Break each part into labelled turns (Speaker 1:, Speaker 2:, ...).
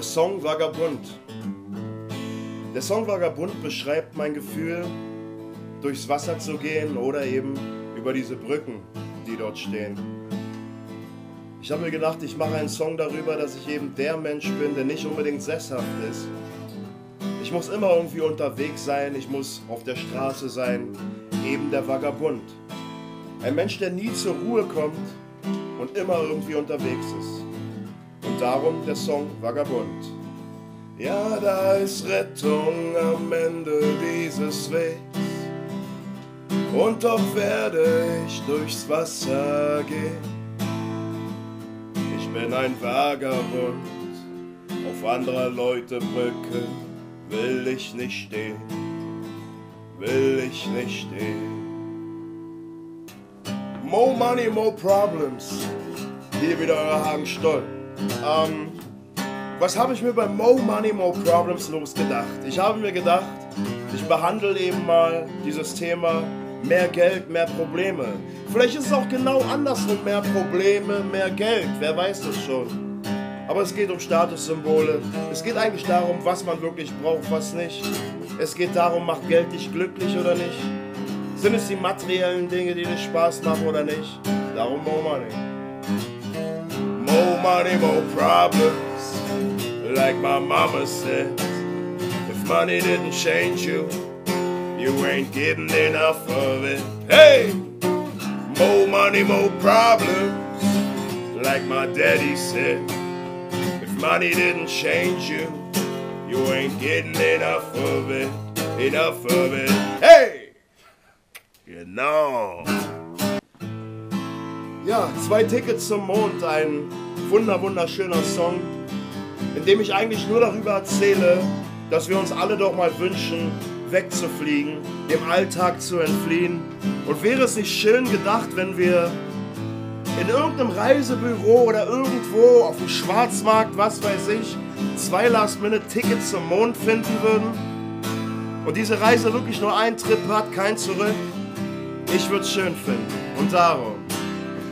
Speaker 1: Der Song Vagabund. Der Song Vagabund beschreibt mein Gefühl, durchs Wasser zu gehen oder eben über diese Brücken, die dort stehen. Ich habe mir gedacht, ich mache einen Song darüber, dass ich eben der Mensch bin, der nicht unbedingt sesshaft ist. Ich muss immer irgendwie unterwegs sein, ich muss auf der Straße sein, eben der Vagabund. Ein Mensch, der nie zur Ruhe kommt und immer irgendwie unterwegs ist. Und darum der Song Vagabund. Ja, da ist Rettung am Ende dieses Wegs. Und doch werde ich durchs Wasser gehen. Ich bin ein Vagabund, auf anderer Leute Brücke will ich nicht stehen, will ich nicht stehen. More money, more problems. Hier wieder euer Hagen Stoll. Ähm, was habe ich mir bei Mo Money, Mo Problems losgedacht? Ich habe mir gedacht, ich behandle eben mal dieses Thema mehr Geld, mehr Probleme. Vielleicht ist es auch genau andersrum, mehr Probleme, mehr Geld, wer weiß das schon. Aber es geht um Statussymbole. Es geht eigentlich darum, was man wirklich braucht, was nicht. Es geht darum, macht Geld dich glücklich oder nicht? Sind es die materiellen Dinge, die dir Spaß machen oder nicht? Darum Mo Money. More money, more problems. Like my mama said, if money didn't change you, you ain't getting enough of it. Hey! More money, more problems. Like my daddy said, if money didn't change you, you ain't getting enough of it. Enough of it. Hey! Genau. Ja, zwei Tickets zum Mond, ein wunder wunderschöner Song, in dem ich eigentlich nur darüber erzähle, dass wir uns alle doch mal wünschen, wegzufliegen, dem Alltag zu entfliehen. Und wäre es nicht schön gedacht, wenn wir in irgendeinem Reisebüro oder irgendwo auf dem Schwarzmarkt, was weiß ich, zwei Last-Minute-Tickets zum Mond finden würden? Und diese Reise wirklich nur einen Trip hat, kein Zurück? Ich würde es schön finden. Und darum,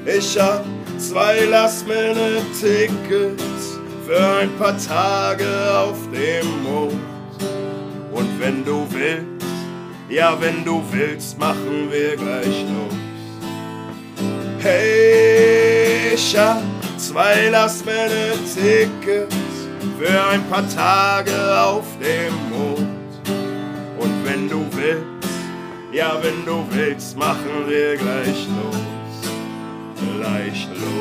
Speaker 1: ich hab zwei Last-Minute-Tickets für ein paar Tage auf dem Mond. Und wenn du willst, ja, wenn du willst, machen wir gleich los. Hey, ich hab zwei Last-Minute-Tickets für ein paar Tage auf dem Mond. Und wenn du willst, ja, wenn du willst, machen wir gleich los. Los.